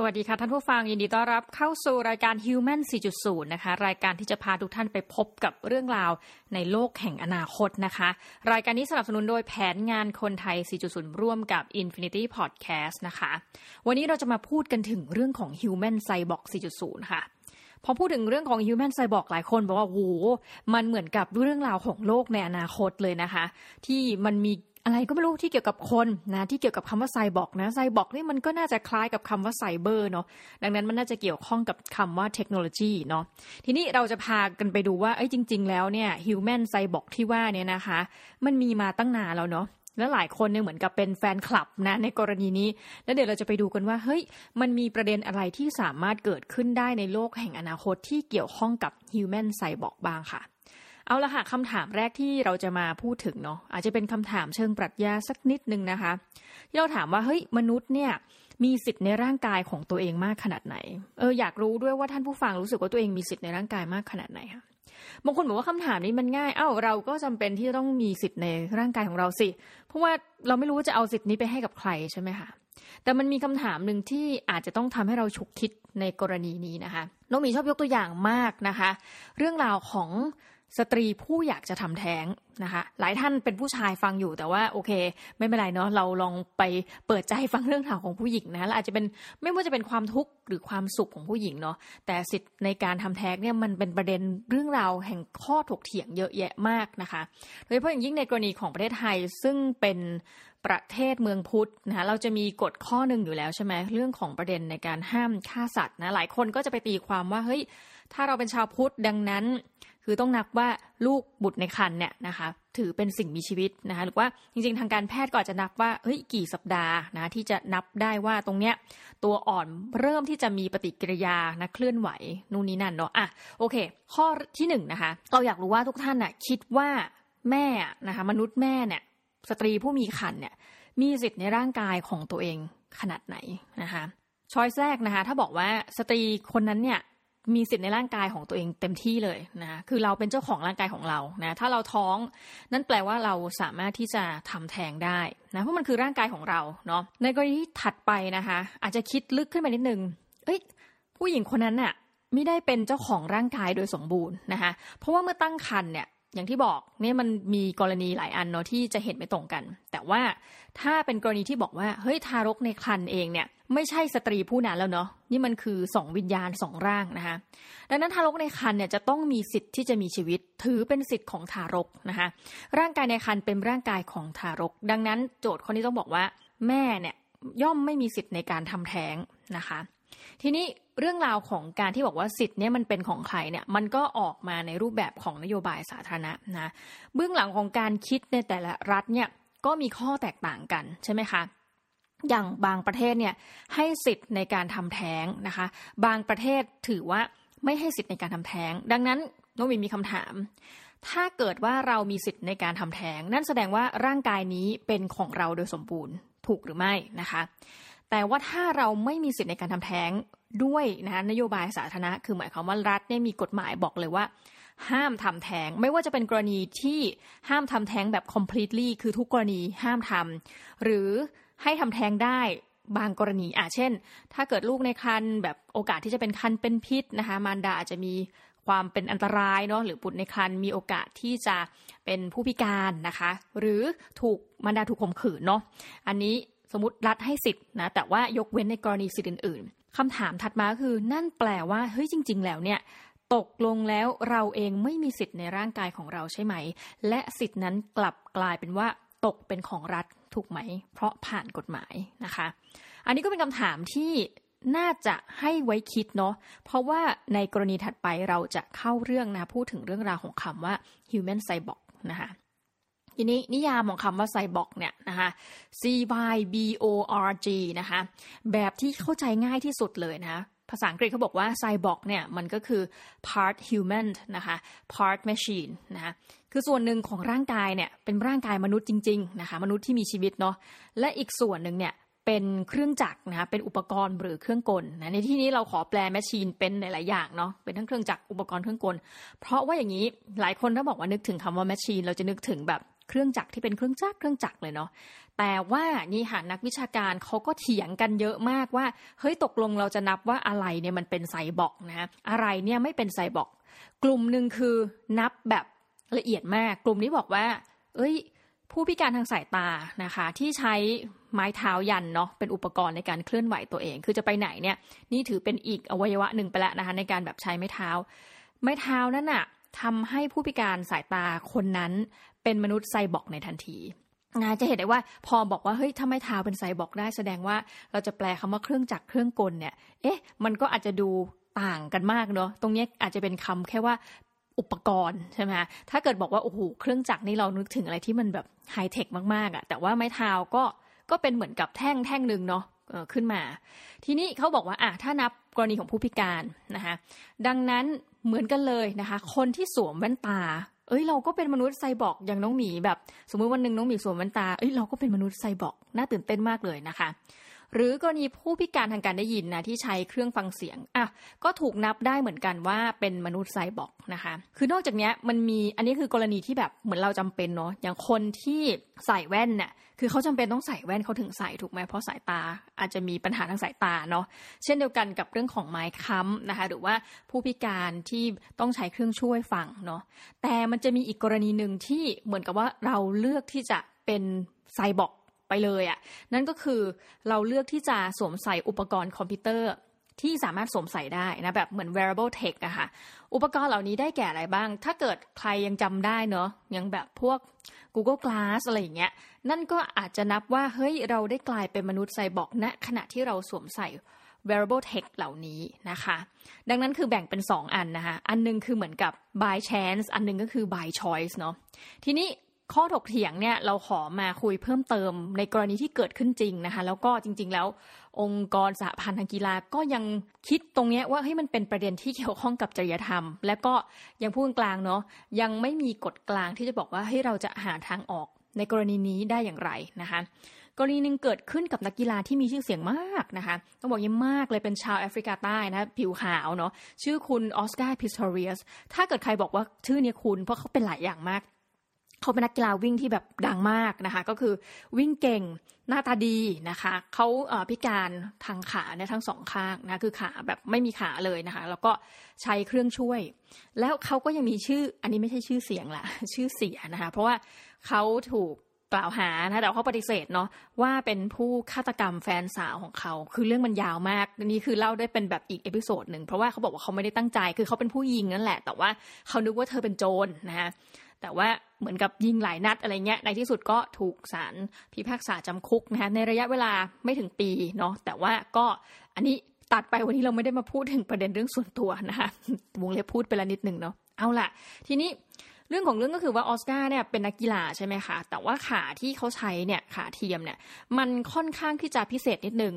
สวัสดีค่ะท่านผู้ฟังยินดีต้อนรับเข้าสู่รายการ Human 4.0 นะคะ รายการที่จะพาทุกท่านไปพบกับเรื่องราวในโลกแห่งอนาคตนะคะ รายการนี้สนับสนุนโดยแผนงานคนไทย 4.0 ร่วมกับ Infinity Podcast นะคะ วันนี้เราจะมาพูดกันถึงเรื่องของ Human Cyborg 4.0 ค่ะ พอพูดถึงเรื่องของ Human Cyborg หลายคนบอกว่าโหมันเหมือนกับเรื่องราวของโลกในอนาคตเลยนะคะ ที่มันมีอะไรก็ไม่รู้ที่เกี่ยวกับคนนะที่เกี่ยวกับคำว่าไซบอร์กนะไซบอร์กนี่มันก็น่าจะคล้ายกับคำว่าไซเบอร์เนาะดังนั้นมันน่าจะเกี่ยวข้องกับคำว่าเทคโนโลยีเนาะทีนี้เราจะพากันไปดูว่าเอ้ยจริง ๆ แล้วเนี่ย human cyborg ที่ว่าเนี่ยนะคะ มันมีมาตั้งนานแล้วเนาะ แล้วหลายคนเนี่ยเหมือนกับเป็นแฟนคลับนะในกรณีนี้ แล้วเดี๋ยวเราจะไปดูกันว่าเฮ้ยมันมีประเด็นอะไรที่สามารถเกิดขึ้นได้ในโลกแห่งอนาคตที่เกี่ยวข้องกับ human cyborg บ้างค่ะเอาละค่ะคำถามแรกที่เราจะมาพูดถึงเนาะอาจจะเป็นคำถามเชิงปรัชญาสักนิดนึงนะคะที่เราถามว่าเฮ้ยมนุษย์เนี่ยมีสิทธิ์ในร่างกายของตัวเองมากขนาดไหนเอออยากรู้ด้วยว่าท่านผู้ฟังรู้สึกว่าตัวเองมีสิทธิ์ในร่างกายมากขนาดไหนคะ บางคนบอกว่าคำถามนี้มันง่าย เอ้าเราก็จำเป็นที่จะต้องมีสิทธิ์ในร่างกายของเราสิ เพราะว่าเราไม่รู้ว่าจะเอาสิทธิ์นี้ไปให้กับใครใช่ไหมคะแต่มันมีคำถามหนึ่งที่อาจจะต้องทำให้เราฉุกคิดในกรณีนี้นะคะน้องมีชอบยกตัวอย่างมากนะคะ เรื่องราวของ สตรีผู้อยากจะทำแท้งนะคะ หลายท่านเป็นผู้ชายฟังอยู่แต่ว่าโอเค ไม่เป็นไรเนาะเราลองไปเปิดใจฟังเรื่องราวของผู้หญิงนะแล้วอาจจะเป็นไม่ว่าจะเป็นความทุกข์หรือความสุขของผู้หญิงเนาะแต่สิทธิ์ในการทำแท้งเนี่ยมันเป็นประเด็นเรื่องราวแห่งข้อถกเถียงเยอะแยะมากนะคะโดยเฉพาะอย่างยิ่งในกรณีของประเทศไทยซึ่งเป็นประเทศเมืองพุทธนะคะเราจะมีกฎข้อหนึ่งอยู่แล้วใช่ไหมเรื่องของประเด็นในการห้ามฆ่าสัตว์นะหลายคนก็จะไปตีความว่าเฮ้ยถ้าเราเป็นชาวพุทธดังนั้น คือต้องนับว่าลูกบุตรในครรภ์เนี่ยนะคะ ถือเป็นสิ่งมีชีวิตนะคะหรือว่าจริงๆ ทางการแพทย์ก็จะนับว่าเฮ้ยกี่สัปดาห์นะที่จะนับได้ว่าตรงเนี้ยตัวอ่อนเริ่มที่จะมีปฏิกิริยานะเคลื่อนไหวนู่นนี่นั่นเนาะอะโอเค ข้อที่หนึ่งนะคะเราอยากรู้ว่าทุกท่านน่ะคิดว่าแม่นะคะมนุษย์แม่เนี่ยสตรีผู้มีครรภ์เนี่ยมีสิทธิ์ในร่างกายของตัวเองขนาดไหนนะคะช้อยแรกนะคะ ถ้าบอกว่าสตรีคนนั้นเนี่ย มีสิทธิ์ในร่างกายของตัวเองเต็มที่เลยนะคือเราเป็นเจ้าของร่างกายของเรานะถ้าเราท้อง นั่นแปลว่าเราสามารถที่จะทำแท้งได้นะเพราะมันคือร่างกายของเราเนาะในกรณีที่ถัดไปนะคะ อาจจะคิดลึกขึ้นไปนิดนึงเอ้ยผู้หญิงคนนั้นน่ะไม่ได้เป็นเจ้าของร่างกายโดยสมบูรณ์นะคะเพราะว่าเมื่อตั้งครรภ์เนี่ย อย่างที่บอกเนี่ยมันมีกรณีหลายอันเนาะที่จะเห็นไม่ตรงกัน แต่ว่าถ้าเป็นกรณีที่บอกว่าเฮ้ยทารกในครรภ์เองเนี่ยไม่ใช่สตรีผู้นั้นแล้วเนาะนี่มันคือสองวิญญาณสองร่างนะคะดังนั้นทารกในครรภ์เนี่ยจะต้องมีสิทธิ์ที่จะมีชีวิตถือเป็นสิทธิ์ของทารกนะคะร่างกายในครรภ์เป็นร่างกายของทารก ดังนั้นโจทย์คนนี้ต้องบอกว่า แม่เนี่ยย่อมไม่มีสิทธิ์ในการทำแท้งนะคะ ทีนี้เรื่องราวของการที่บอกว่าสิทธิ์เนี่ยมันเป็นของใครเนี่ยมันก็ออกมาในรูปแบบของนโยบายสาธารณะนะเบื้องหลังของการคิดในแต่ละรัฐเนี่ยก็มีข้อแตกต่างกันใช่ไหมคะอย่างบางประเทศเนี่ยให้สิทธิ์ในการทำแท้งนะคะ บางประเทศถือว่าไม่ให้สิทธิ์ในการทำแท้ง ดังนั้นน้องมีมีคำถาม ถ้าเกิดว่าเรามีสิทธิ์ในการทำแท้ง นั่นแสดงว่าร่างกายนี้เป็นของเราโดยสมบูรณ์ถูกหรือไม่นะคะ แต่ว่าถ้าเราไม่มีสิทธิ์ในการทำแท้งด้วยนะคะนโยบายสาธารณะ คือหมายความว่ารัฐเนี่ยมีกฎหมายบอกเลยว่า ห้ามทำแท้งไม่ว่าจะเป็นกรณีที่ห้ามทำแท้งแบบ completely คือทุกกรณีห้ามทำหรือให้ทำแท้งได้บางกรณีอะเช่น ถ้าเกิดลูกในคันแบบโอกาสที่จะเป็นคันเป็นพิษนะคะมารดาอาจจะมีความเป็นอันตรายเนาะหรือบุตรในครรภ์มีโอกาสที่จะเป็นผู้พิการนะคะ หรือถูกมารดาถูกข่มขืนเนาะอันนี้ สมมติรัฐให้สิทธิ์นะแต่ว่ายกเว้นในกรณีสิทธิ์อื่น ๆคำถามถัดมาคือนั่นแปลว่าเฮ้ยจริง ๆ แล้วเนี่ยตกลงแล้วเราเองไม่มีสิทธิ์ในร่างกายของเราใช่ไหม และสิทธิ์นั้นกลับกลายเป็นว่าตกเป็นของรัฐถูกไหม เพราะผ่านกฎหมายนะคะ อันนี้ก็เป็นคำถามที่น่าจะให้ไว้คิดเนาะเพราะว่าในกรณีถัดไปเราจะเข้าเรื่องนะพูดถึงเรื่องราวของคำว่า human cyborg นะคะ ทีนี้นิยามของคำว่าไซบอร์กเนี่ยนะคะ C Y B O R G นะคะแบบที่เข้าใจง่ายที่สุดเลยนะคะภาษาอังกฤษเขาบอกว่าไซบอร์กเนี่ยมันก็คือ part human นะคะ part machine นะคะคือส่วนหนึ่งของร่างกายเนี่ยเป็นร่างกายมนุษย์จริงๆนะคะมนุษย์ที่มีชีวิตเนาะและอีกส่วนหนึ่งเนี่ยเป็นเครื่องจักรนะคะเป็นอุปกรณ์หรือเครื่องกลนะในที่นี้เราขอแปล machine เป็นหลายๆอย่างเนาะเป็นทั้งเครื่องจักรอุปกรณ์เครื่องกล เพราะว่าอย่างนี้หลายคนถ้าบอกว่านึกถึงคำว่า machine เราจะนึกถึงแบบ เครื่องจักรที่เป็นเครื่องจักรเครื่องจักรเลยเนาะแต่ว่านี่ค่ะนักวิชาการเขาก็เถียงกันเยอะมากว่าเฮ้ยตกลงเราจะนับว่าอะไรเนี่ยมันเป็นไซบอร์กนะอะไรเนี่ยไม่เป็นไซบอร์กกลุ่มหนึ่งคือนับแบบละเอียดมากกลุ่มนี้บอกว่า เอ้ย ผู้พิการทางสายตานะคะ ที่ใช้ไม้เท้ายันเนาะเป็นอุปกรณ์ในการเคลื่อนไหวตัวเอง คือจะไปไหนเนี่ย นี่ถือเป็นอีกอวัยวะหนึ่งไปแล้วนะคะ ในการแบบใช้ไม้เท้า ไม้เท้านั่นน่ะ ทำให้ผู้พิการสายตาคนนั้นเป็นมนุษย์ไซบอร์กในทันทีนะจะเห็นได้ว่าพอบอกว่าเฮ้ยถ้าไม่เท้าเป็นไซบอร์กได้แสดงว่าเราจะแปลคำว่าเครื่องจักรเครื่องกลเนี่ย เอ๊ะ มันก็อาจจะดูต่างกันมากเนาะตรงนี้อาจจะเป็นคำแค่ว่าอุปกรณ์ใช่ไหมถ้าเกิดบอกว่าโอ้โหเครื่องจักรนี่เรานึกถึงอะไรที่มันแบบไฮเทคมากๆอะ่ะแต่ว่าไม้เท้าก็ก็เป็นเหมือนกับแท่งแท่งหนึ่งเนาะขึ้นมา ทีนี้เขาบอกว่าอะถ้านับ กรณีของผู้พิการนะคะดังนั้นเหมือนกันเลยนะคะ คนที่สวมแว่นตา เอ้ยเราก็เป็นมนุษย์ไซบอร์กอย่างน้องหมีแบบ สมมติวันหนึ่งน้องหมีสวมแว่นตาเอ้ยเราก็เป็นมนุษย์ไซบอร์กน่าตื่นเต้นมากเลยนะคะ หรือกรณีผู้พิการทางการได้ยินนะที่ใช้เครื่องฟังเสียงอะก็ถูกนับได้เหมือนกันว่าเป็นมนุษย์ไซบอร์กนะคะ คือนอกจากนี้มันมีอันนี้คือกรณีที่แบบเหมือนเราจำเป็นเนาะอย่างคนที่ใส่แว่นเนี่ยคือเขาจำเป็นต้องใส่แว่นเขาถึงใส่ถูกไหมเพราะสายตาอาจจะมีปัญหาทางสายตาเนาะเช่นเดียวกันกับเรื่องของไม้ค้ำนะคะ หรือว่าผู้พิการที่ต้องใช้เครื่องช่วยฟังเนาะแต่มันจะมีอีกกรณีหนึ่งที่เหมือนกับว่าเราเลือกที่จะเป็นไซบอร์ก ไปเลยอะ่ะนั่นก็คือเราเลือกที่จะสวมใส่อุปกรณ์คอมพิวเตอร์ที่สามารถสวมใส่ได้นะแบบเหมือน wearable tech อะค่ะ อุปกรณ์เหล่านี้ได้แก่อะไรบ้าง ถ้าเกิดใครยังจำได้เนาะยังแบบพวก Google Glass อะไรอย่างเงี้ย นั่นก็อาจจะนับว่า เฮ้ย เราได้กลายเป็นมนุษย์ไซบอร์กณขณะที่เราสวมใส่ wearable tech เหล่านี้นะคะ ดังนั้นคือแบ่งเป็น 2 อันนะคะ อันนึงคือเหมือนกับ by chance อันนึงก็คือ by choice เนาะทีนี้ ข้อถกเถียงเนี่ยเราขอมาคุยเพิ่มเติมในกรณีที่เกิดขึ้นจริงนะคะ แล้วก็จริง ๆ แล้ว องค์กรสหพันธ์ทางกีฬาก็ยังคิดตรงนี้ว่าให้มันเป็นประเด็นที่เกี่ยวข้องกับจริยธรรม และก็ยังพูดกลางเนาะยังไม่มีกฎกลางที่จะบอกว่าให้เราจะหาทางออกในกรณีนี้ได้อย่างไรนะคะ กรณีหนึ่งเกิดขึ้นกับนักกีฬาที่มีชื่อเสียงมากนะคะ ต้องบอกยิ่งมากเลยเป็นชาวแอฟริกาใต้นะผิวขาวเนาะชื่อคุณออสการ์พิสทอเรียสถ้าเกิดใครบอกว่าชื่อเนี้คุณเพราะเขาเป็นหลายอย่างมาก เขาเป็นนักกีฬาวิ่งที่แบบดังมากนะคะ ก็คือวิ่งเก่งหน้าตาดีนะคะเขาพิการทางขาเนี่ยทั้งสองข้างนะคือขาแบบไม่มีขาเลยนะคะ แล้วก็ใช้เครื่องช่วย แล้วเขาก็ยังมีชื่ออันนี้ไม่ใช่ชื่อเสียงละชื่อเสียนะคะ เพราะว่าเขาถูกกล่าวหานะแต่เขาปฏิเสธเนาะว่าเป็นผู้ฆาตกรรมแฟนสาวของเขา คือเรื่องมันยาวมากนี่คือเล่าได้เป็นแบบอีก episode หนึ่งเพราะว่าเขาบอกว่าเขาไม่ได้ตั้งใจ คือเขาเป็นผู้ยิงนั่นแหละ แต่ว่าเขานึกว่าเธอเป็นโจรนะคะ แต่ว่าเหมือนกับยิงหลายนัดอะไรเงี้ย ในที่สุดก็ถูกศาลพิพากษาจำคุกนะคะในระยะเวลาไม่ถึงปีเนาะ แต่ว่าก็อันนี้ตัดไปวันนี้เราไม่ได้มาพูดถึงประเด็นเรื่องส่วนตัวนะคะวงเล็บพูดไปละนิดหนึ่งเนาะ เอาล่ะ ทีนี้เรื่องของเรื่องก็คือว่าออสการ์เนี่ยเป็นนักกีฬาใช่ไหมคะ แต่ว่าขาที่เขาใช้เนี่ยขาเทียมเนี่ยมันค่อนข้างที่จะพิเศษนิดนึง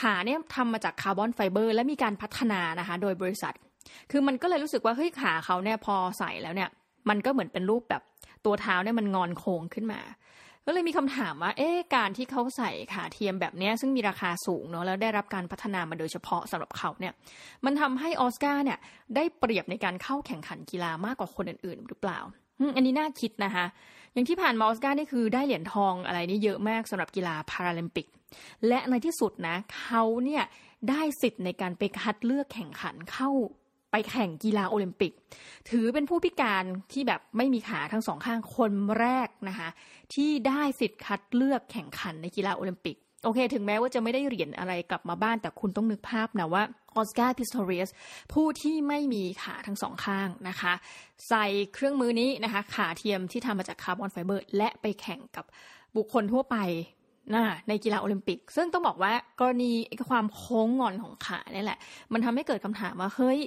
ขาเนี่ยทำมาจากคาร์บอนไฟเบอร์ และมีการพัฒนานะคะ โดยบริษัท คือมันก็เลยรู้สึกว่าเฮ้ยขาเขาเนี่ยพอใส่แล้วเนี่ย มันก็เหมือนเป็นรูปแบบตัวเท้าเนี่ยมันงอนโค้งขึ้นมา ก็เลยมีคำถามว่า เอ๊การที่เขาใส่ขาเทียมแบบนี้ซึ่งมีราคาสูงเนาะแล้วได้รับการพัฒนามาโดยเฉพาะสำหรับเขาเนี่ย มันทำให้ออสการ์เนี่ยได้เปรียบในการเข้าแข่งขันกีฬามากกว่าคนอื่นๆ หรือเปล่าอันนี้น่าคิดนะคะ อย่างที่ผ่านมาออสการ์นี่คือได้เหรียญทองอะไรนี่เยอะมากสำหรับกีฬาพาราลิมปิก และในที่สุดนะเขาเนี่ยได้สิทธิ์ในการไปคัดเลือกแข่งขันเข้า ไปแข่งกีฬาโอลิมปิก ถือเป็นผู้พิการที่แบบไม่มีขาทั้งสองข้างคนแรกนะคะที่ได้สิทธิ์คัดเลือกแข่งขันในกีฬาโอลิมปิกโอเค ถึงแม้ว่าจะไม่ได้เหรียญอะไรกลับมาบ้าน แต่คุณต้องนึกภาพนะว่าออสการ์พิสโตเรียสผู้ที่ไม่มีขาทั้งสองข้างนะคะ ใส่เครื่องมือนี้นะคะ ขาเทียมที่ทำมาจากคาร์บอนไฟเบอร์ และไปแข่งกับบุคคลทั่วไปในกีฬาโอลิมปิก ซึ่งต้องบอกว่ากรณีความโค้งงอของขาเนี่ยแหละ มันทำให้เกิดคำถามว่าเฮ้ย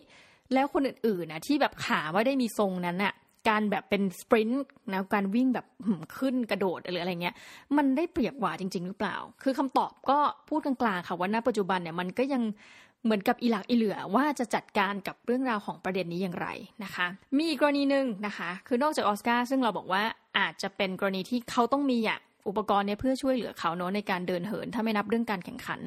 แล้วคนอื่นๆนะที่แบบขาไม่ได้มีทรงนั้นน่ะการแบบเป็นสปรินต์นะการวิ่งแบบขึ้นกระโดดหรืออะไรเงี้ย มันได้เปรียบกว่าจริง ๆ หรือเปล่า คือคำตอบก็พูดกลางๆค่ะว่าณปัจจุบันเนี่ยมันก็ยังเหมือนกับอีหลักอีเหลือว่าจะจัดการกับเรื่องราวของประเด็นนี้อย่างไรนะคะ มีกรณีหนึ่งนะคะ คือนอกจากออสการ์ซึ่งเราบอกว่าอาจจะเป็นกรณีที่เขาต้องมีอย่างอุปกรณ์เนี่ยเพื่อช่วยเหลือเขาเนาะในการเดินเหิน ถ้าไม่นับเรื่องการแข่งขัน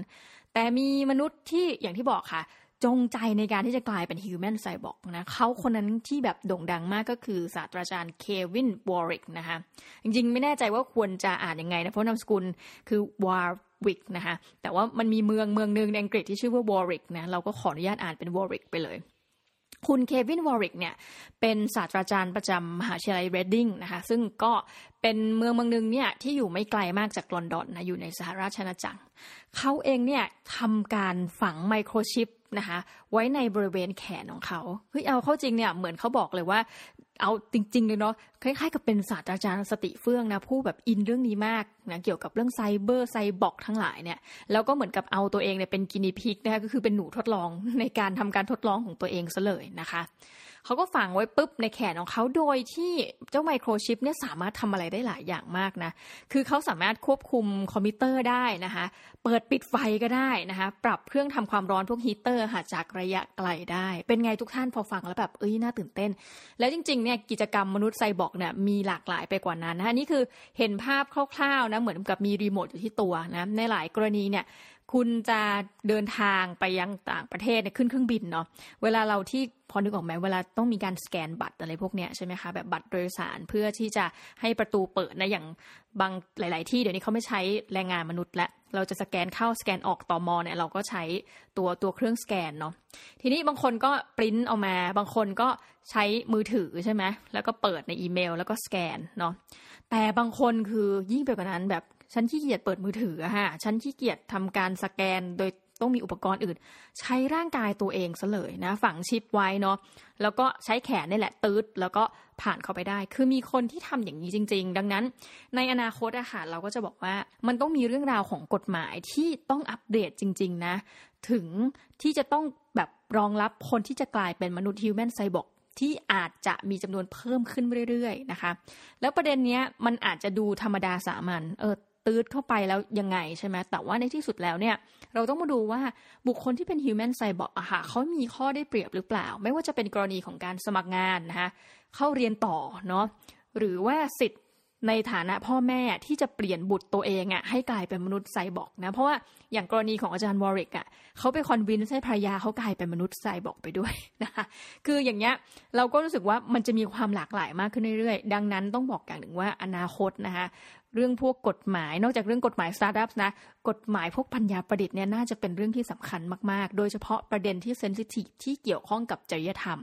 แต่มีมนุษย์ที่อย่างที่บอกค่ะ จงใจในการที่จะกลายเป็น human cyborg นะเขาคนนั้นที่แบบโด่งดังมากก็คือศาสตราจารย์เควินวอริกนะคะ จริงๆ ไม่แน่ใจว่าควรจะอ่านยังไงนะ เพราะนามสกุลคือวาร์วิกนะคะแต่ว่ามันมีเมืองเมืองหนึ่งในอังกฤษที่ชื่อว่าวอริกนะเราก็ขออนุญาตอ่านเป็นวอริกไปเลยคุณเควินวอริกเนี่ยเป็นศาสตราจารย์ประจำมหาวิทยาลัยเรดดิงนะคะซึ่งก็เป็นเมืองเมืองหนึ่งเนี่ยที่อยู่ไม่ไกลมากจากลอนดอนนะอยู่ในสหราชอาณาจักรเขาเองเนี่ยทำการฝังไมโครชิป นะคะ ไว้ในบริเวณแขนของเขาเฮ้ยเอาเข้าจริงเนี่ยเหมือนเขาบอกเลยว่า เอาจริงๆเลยเนาะคล้ายๆกับเป็นศาสตราจารย์สติเฟื่องนะผู้แบบอินเรื่องนี้มากนะเกี่ยวกับเรื่องไซเบอร์ไซบอร์กทั้งหลายเนี่ยแล้วก็เหมือนกับเอาตัวเองเนี่ยเป็น guinea pig นะคะก็คือเป็นหนูทดลองในการทำการทดลองของตัวเองซะเลยนะคะ เขาก็ฝังไว้ปุ๊บในแขนของเขาโดยที่เจ้าไมโครชิปเนี่ยสามารถทำอะไรได้หลายอย่างมากนะ คือเขาสามารถควบคุมคอมพิวเตอร์ได้นะคะ เปิดปิดไฟก็ได้นะคะ ปรับเครื่องทำความร้อนพวกฮีเตอร์หาจากระยะไกลได้ เป็นไงทุกท่านพอฟังแล้วแบบเอ้ยน่าตื่นเต้น แล้วจริงๆเนี่ยกิจกรรมมนุษย์ไซบอร์กเนี่ยมีหลากหลายไปกว่านั้นนะนี่คือเห็นภาพคร่าวๆนะเหมือนกับมีรีโมทอยู่ที่ตัวนะในหลายกรณีเนี่ย คุณจะเดินทางไปยังต่างประเทศเนี่ยขึ้นเครื่องบินเนาะเวลาเราที่พอนึกออกไหมเวลาต้องมีการสแกนบัตรอะไรพวกเนี้ยใช่ไหมคะแบบบัตรโดยสารเพื่อที่จะให้ประตูเปิดนะอย่างบางหลาย ๆ ที่เดี๋ยวนี้เขาไม่ใช้แรงงานมนุษย์แล้วเราจะสแกนเข้าสแกนออกต่อมอเนี่ยเราก็ใช้ตัวตัวเครื่องสแกนเนาะทีนี้บางคนก็ปริ้นออกมา บางคนก็ใช้มือถือใช่ไหมแล้วก็เปิดในอีเมล แล้วก็สแกนเนาะแต่บางคนคือยิ่งไปกว่านั้นแบบ ฉันขี้เกียจเปิดมือถือฮะฉันขี้เกียจทำการสแกนโดยต้องมีอุปกรณ์อื่น ใช้ร่างกายตัวเองซะเลยนะ ฝังชิปไว้เนาะแล้วก็ใช้แขนนี่แหละตืดแล้วก็ผ่านเข้าไปได้ คือมีคนที่ทำอย่างนี้จริง ๆ ดังนั้น ในอนาคตอาหารเราก็จะบอกว่ามันต้องมีเรื่องราวของกฎหมายที่ต้องอัปเดตจริง ๆ นะ ถึงที่จะต้องแบบรองรับคนที่จะกลายเป็นมนุษย์ฮิวแมนไซบอร์กที่อาจจะมีจำนวนเพิ่มขึ้นเรื่อยๆนะคะ แล้วประเด็นเนี้ยมันอาจจะดูธรรมดาสามัญเออ ตืดเข้าไปแล้วยังไงใช่ไหมแต่ว่าในที่สุดแล้วเนี่ยเราต้องมาดูว่าบุคคลที่เป็น human cyborg อะค่ะเขามีข้อได้เปรียบหรือเปล่า ไม่ว่าจะเป็นกรณีของการสมัครงานนะคะเข้าเรียนต่อเนาะหรือว่าสิทธิ์ในฐานะพ่อแม่ที่จะเปลี่ยนบุตรตัวเองอะ่ะให้กลายเป็นมนุษย์ไซบอร์กนะ เพราะว่าอย่างกรณีของอาจารย์วอริกอะ่ะเขาไป convince ให้ภรรยาเขากลายเป็นมนุษย์ไซบอร์กไปด้วยนะคะคืออย่างเงี้ยเราก็รู้สึกว่ามันจะมีความหลากหลายมากขึ้นเรื่อยๆ ดังนั้นต้องบอกอย่างหนึ่งว่าอนาคตนะคะ เรื่องพวกกฎหมาย นอกจากเรื่องกฎหมายสตาร์ทอัพนะ กฎหมายพวกปัญญาประดิษฐ์เนี่ยน่าจะเป็นเรื่องที่สำคัญมาก ๆ โดยเฉพาะประเด็นที่เซนซิทีฟที่เกี่ยวข้องกับจริยธรรม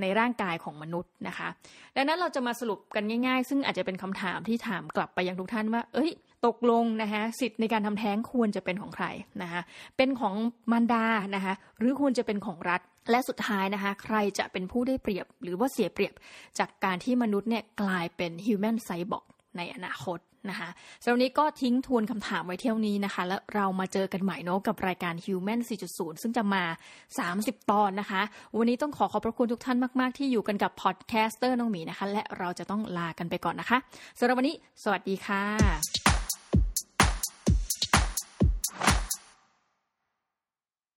ในร่างกายของมนุษย์นะคะ ดังนั้นเราจะมาสรุปกันง่าย ๆ ซึ่งอาจจะเป็นคำถามที่ถามกลับไปยังทุกท่านว่า เอ้ย ตกลงนะคะสิทธิ์ในการทำแท้งควรจะเป็นของใครนะคะเป็นของมารดานะคะหรือควรจะเป็นของรัฐและสุดท้ายนะคะ ใครจะเป็นผู้ได้เปรียบหรือว่าเสียเปรียบจากการที่มนุษย์เนี่ยกลายเป็น human cyborg ในอนาคต นะคะสำหรับนี้ก็ทิ้งทวนคำถามไว้เที่ยวนี้นะคะ แล้วเรามาเจอกันใหม่เนาะกับรายการ Human 4.0 ซึ่งจะมา 30 ตอนนะคะ วันนี้ต้องขอขอบพระคุณทุกท่านมาก ๆ ที่อยู่กันกับ podcaster น้องหมีนะคะ และเราจะต้องลากันไปก่อนนะคะสำหรับวันนี้ สวัสดีค่ะ